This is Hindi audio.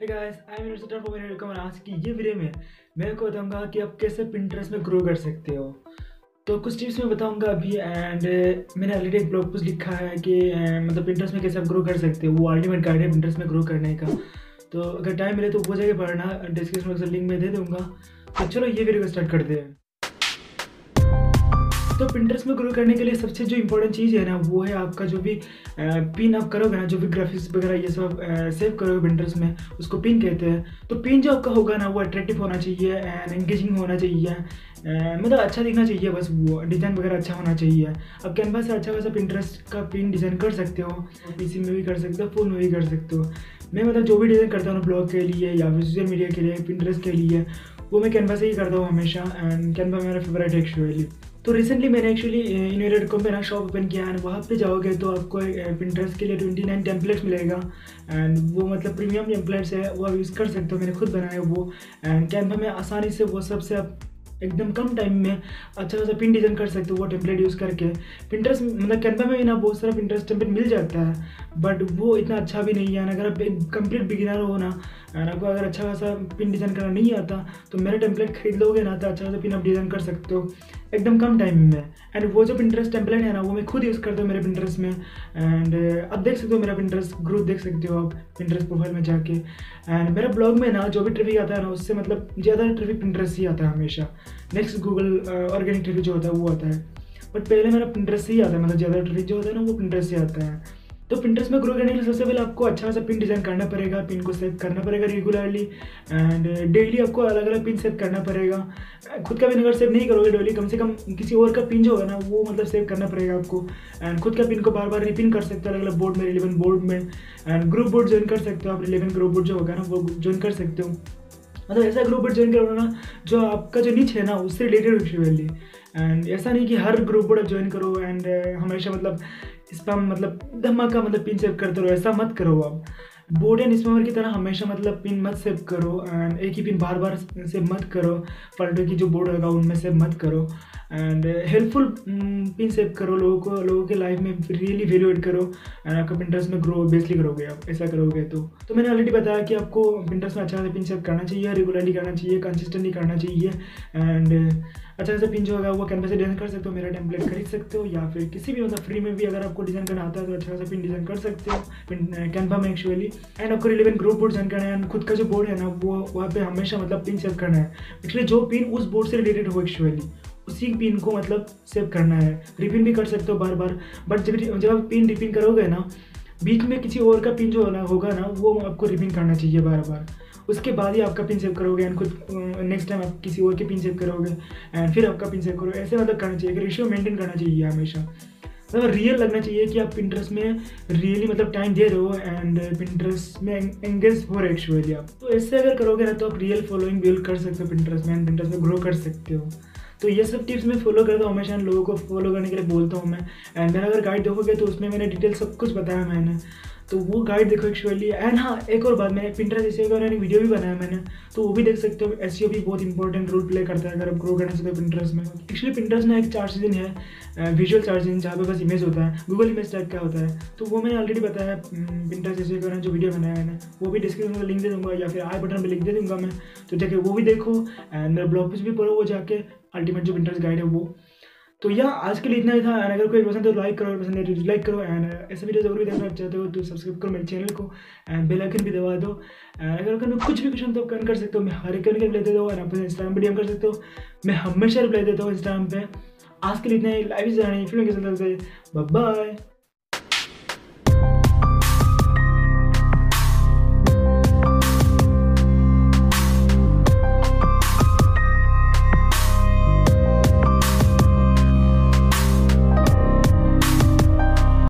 Hey guys, I'm Sutter for welcome आज की ये वीडियो में मैं आपको बताऊँगा कि आप कैसे Pinterest में ग्रो कर सकते हो। तो कुछ टिप्स मैं बताऊँगा अभी एंड मैंने ऑलरेडी एक ब्लॉग पोस्ट लिखा है कि uh, मतलब Pinterest में कैसे आप ग्रो कर सकते हो। वो अल्टीमेट गाइड है Pinterest में ग्रो करने का। तो अगर टाइम मिले तो वो जगह पढ़ना डिस्क्रिप्शन में लिंक में दे दूँगा। तो चलो ये वीडियो को स्टार्ट करते हैं। तो प्रिंटर्स में ग्रो करने के लिए सबसे जो इम्पोर्टेंट चीज़ है ना, वो है आपका जो भी पिन आप करोगे ना, जो भी ग्राफिक्स वगैरह ये सब सेव करोगे प्रिंटर्स में, उसको पिन कहते हैं। तो पिन जो आपका होगा ना, वो अट्रैक्टिव होना चाहिए एंड एंगेजिंग होना चाहिए। मतलब अच्छा दिखना चाहिए, बस वो डिज़ाइन वगैरह अच्छा होना चाहिए। अब कैनवा से अच्छा खासा पिंटरेस्ट का पिन डिज़ाइन कर सकते हो पीसी में भी कर सकते हो फ़ोन में भी कर सकते हो। मैं मतलब जो भी डिज़ाइन करता हूँ ब्लॉग के लिए या फिर सोशल मीडिया के लिए पिंटरेस्ट के लिए, वो मैं कैनवा से ही करता हूँ हमेशा एंड कैनवा मेरा फेवरेट है एक्चुअली तो रिसेंटली मैंने एक्चुअली इन को मेरा शॉप ओपन किया एंड वहाँ पे जाओगे तो आपको uh, के लिए ट्वेंटी नाइन टेम्पलेट्स मिलेगा। एंड वो मतलब प्रीमियम टेम्पलेट्स है वो आप यूज़ कर सकते हो मैंने खुद बनाया वो। एंड कैनवा में आसानी से वो सबसे आप एकदम कम टाइम में अच्छा खासा पिन डिज़ाइन कर सकते हो वो टेम्पलेट यूज़ करके। पिंटरेस्ट मतलब कैनवा में भी ना बहुत सारा पिंटरेस्ट टेम्पलेट मिल जाता है बट वो इतना अच्छा भी नहीं है। अगर आप एक कंप्लीट बिगिनर हो ना एंड आपको अगर अच्छा खासा पिन डिज़ाइन करना नहीं आता तो मेरा टेम्पलेट खरीद लोगे ना तो अच्छा खासा पिन आप डिज़ाइन कर सकते हो। एकदम कम टाइम में। एंड वो जो पिंटरेस्ट टेम्पलेट है ना, वो मैं खुद यूज़ करता हूँ मेरे पिंटरेस्ट में। एंड आप अब देख सकते हो मेरा पिंटरेस्ट ग्रोथ देख सकते हो आप पिंटरेस्ट प्रोफ़ाइल में जाके। एंड मेरा ब्लॉग में ना, जो भी ट्रैफ़िक आता है ना, उससे मतलब ज़्यादा ट्रैफ़िक पिंटरेस्ट ही आता है हमेशा। नेक्स्ट गूगल ऑर्गेनिक ट्रैफ़िक जो होता है, वो आता है। बट पहले मेरा पिंटरेस्ट ही आता है मतलब ज़्यादा ट्रैफ़िक जो होता है ना, वो पिंटरेस्ट ही आता है। तो प्रिंटर्स में ग्रो करने के लिए सबसे पहले आपको अच्छा सा पिन डिज़ाइन करना पड़ेगा पिन को सेव करना पड़ेगा रेगुलरली एंड डेली आपको अलग अलग पिन सेव करना पड़ेगा। खुद का पिन अगर सेव नहीं करोगे डेली कम से कम किसी और का पिन जो होगा ना, वो मतलब सेव करना पड़ेगा आपको। एंड खुद का पिन को बार बार रिपिन कर सकते हो अलग अलग बोर्ड में रिलेवन बोर्ड में। एंड ग्रुप बोर्ड ज्वाइन कर सकते हो आप रिलेवन ग्रुप बोर्ड जो होगा ना, वो ज्वाइन कर सकते हो। मतलब ऐसा ग्रुप ज्वाइन करो ना, जो आपका जो नीच है ना, उससे रिलेटेड हो एंड ऐसा नहीं कि हर ग्रुप बोर्ड आप ज्वाइन करो एंड हमेशा मतलब इस पर मतलब धमाका मतलब पिंच करते रहो, ऐसा मत करो आप। बोर्ड एंड स्पैमर की तरह हमेशा मतलब पिन मत सेव करो एंड एक ही पिन बार बार सेव मत करो। फल्टो की जो बोर्ड होगा उनमें सेव मत करो। एंड हेल्पफुल पिन सेव करो लोगों को, लोगों के लाइफ में रियली वैल्यू एड करो। एंड आपका पिंटरेस्ट में ग्रो बेसली करोगे आप, ऐसा करोगे तो। तो मैंने ऑलरेडी बताया कि आपको पिंटरेस्ट में अच्छा से पिन सेव करना चाहिए रेगुलरली करना चाहिए कंसिस्टेंटली करना चाहिए। एंड अच्छा से पिन जो होगा वो कैनवा से डिज़ाइन कर सकते हो मेरा टेम्पलेट खरीद सकते हो, या फिर किसी भी मतलब फ्री में भी अगर आपको डिज़ाइन करना आता है तो अच्छा से पिन डिज़ाइन कर सकते हो पिन कैनवा में एक्चुअली एंड आपको रिलेवन ग्रुप बोर्ड डिज़ाइन करना है एंड खुद का जो बोर्ड है ना, वो वहाँ पे हमेशा मतलब पिन सेव करना है. एक्चुअली जो पिन उस बोर्ड से रिलेटेड हो एक्चुअली उसी पिन को मतलब सेव करना है. रिपिन भी कर सकते हो बार बार बट जब जब आप पिन रिपिन करोगे ना, बीच में किसी और का पिन जो होना, होगा ना, वो आपको रिपिन करना चाहिए बार बार उसके बाद ही आपका पिन सेव करोगे एंड खुद नेक्स्ट टाइम आप किसी और के पिन सेव करोगे एंड फिर आपका पिन सेव करोगे। ऐसे मतलब करना चाहिए रेशियो मेंटेन करना चाहिए हमेशा। मतलब रियल लगना चाहिए कि आप पिंट्रेस्ट में रियली मतलब टाइम दे रहे हो एंड पिंट्रेस्ट में एंगेज हो रहे एक्चुअली आप। तो ऐसे अगर करोगे ना तो आप रियल फॉलोइंग बिल्ड कर सकते हो पिंट्रेस्ट में एंड में ग्रो कर सकते हो। तो ये सब टिप्स मैं फॉलो करता हूँ हमेशा लोगों को फॉलो करने के लिए बोलता हूँ मैं। एंड मेरा अगर गाइड देखोगे तो उसमें मैंने डिटेल सब कुछ बताया मैंने। तो वो गाइड देखो एक्चुअली एंड हाँ एक और बात, मैंने पिंटर जैसे मैंने वीडियो भी बनाया मैंने। तो वो भी देख सकते हो एस भी बहुत इंपॉर्टेंट रोल प्ले करता है अगर आप ग्रो करना चाहते हो पिंटरेस्ट में। एक्चुअली पिंटरेस्ट में एक चार्ज है विजुअल चार्ज जहाँ पे बस इमेज होता है। गूगल इमेज टाइप का होता है। तो वो मैंने ऑलरेडी बताया पिंटर जैसे मैंने जो वीडियो बनाया मैंने। वो भी डिस्क्रिप्शन में लिंक दे दूँगा, या फिर आई बटन पर लिख दे दूँगा मैं। तो जाके वो भी देखो एंड मेरा ब्लॉग भी पढ़ो वो जाके। अल्टीमेट जो पिंटरेस्ट गाइड है वो। तो यह आज के लिए इतना ही था एंड अगर कोई पसंद है तो लाइक करो पसंद है तो डिसलाइक करो एंड ऐसे वीडियो ज़रूर भी देखना चाहते हो तो सब्सक्राइब करो मेरे चैनल को एंड बेल आइकन भी दबा दो एंड अगर मैं कुछ भी क्वेश्चन तो कन कर सकते हो, मैं हर एक का रिप्लाई देता हूँ एंड अपने इंस्टाग्राम पर डीएम कर सकते हो, मैं हमेशा रिप्लाई देता हूँ इंस्टाग्राम पर आज के लिए इतना ही लाइव जानी फ़िल्म के संदर्भ से बाय